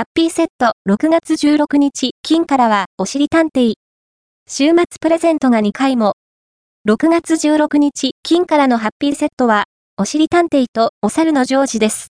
ハッピーセット6月16日金からはおしり探偵。週末プレゼントが2回も。6月16日金からのハッピーセットはおしり探偵とお猿のジョージです。